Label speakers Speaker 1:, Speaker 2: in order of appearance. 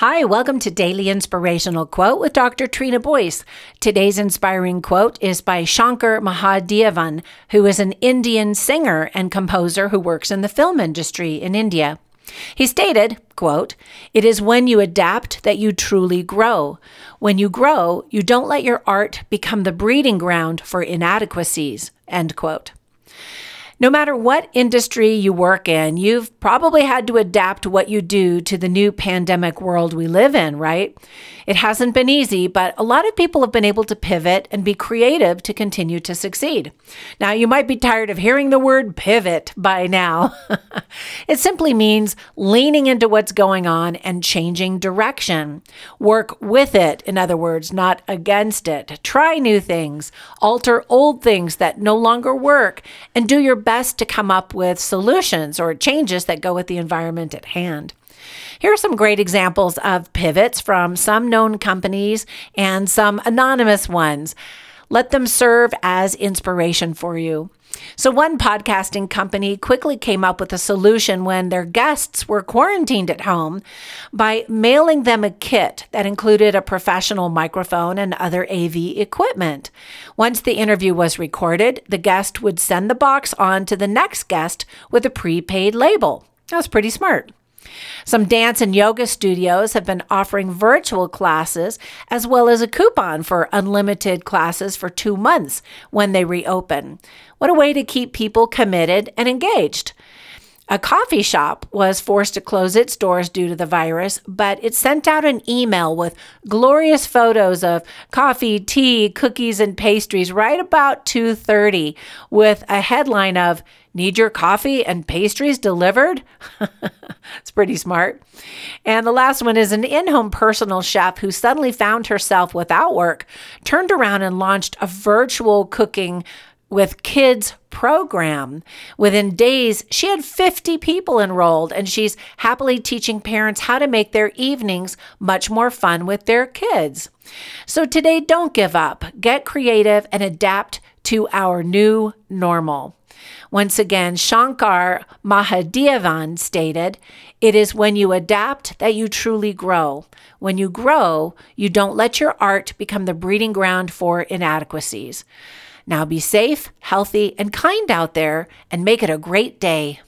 Speaker 1: Hi, welcome to Daily Inspirational Quote with Dr. Trina Boyce. Today's inspiring quote is by Shankar Mahadevan, who is an Indian singer and composer who works in the film industry in India. He stated, quote, It is when you adapt that you truly grow. When you grow, you don't let your art become the breeding ground for inadequacies, end quote. No matter what industry you work in, you've probably had to adapt what you do to the new pandemic world we live in, right? It hasn't been easy, but a lot of people have been able to pivot and be creative to continue to succeed. Now, you might be tired of hearing the word pivot by now. it simply means leaning into what's going on and changing direction. Work with it, in other words, not against it. Try new things, alter old things that no longer work, and do your best to come up with solutions or changes that go with the environment at hand. Here are some great examples of pivots from some known companies and some anonymous ones. Let them serve as inspiration for you. So, one podcasting company quickly came up with a solution when their guests were quarantined at home by mailing them a kit that included a professional microphone and other AV equipment. Once the interview was recorded, the guest would send the box on to the next guest with a prepaid label. That was pretty smart. Some dance and yoga studios have been offering virtual classes as well as a coupon for unlimited classes for two months when they reopen. What a way to keep people committed and engaged. A coffee shop was forced to close its doors due to the virus, but it sent out an email with glorious photos of coffee, tea, cookies and pastries right about 2:30 with a headline of Need your coffee and pastries delivered? it's pretty smart. And the last one is an in home personal chef who suddenly found herself without work, turned around and launched a virtual cooking with kids program. Within days, she had 50 people enrolled, and she's happily teaching parents how to make their evenings much more fun with their kids. So today, don't give up. Get creative and adapt to our new normal. Once again, Shankar Mahadevan stated, It is when you adapt that you truly grow. When you grow, you don't let your art become the breeding ground for inadequacies. Now be safe, healthy, and kind out there, and make it a great day.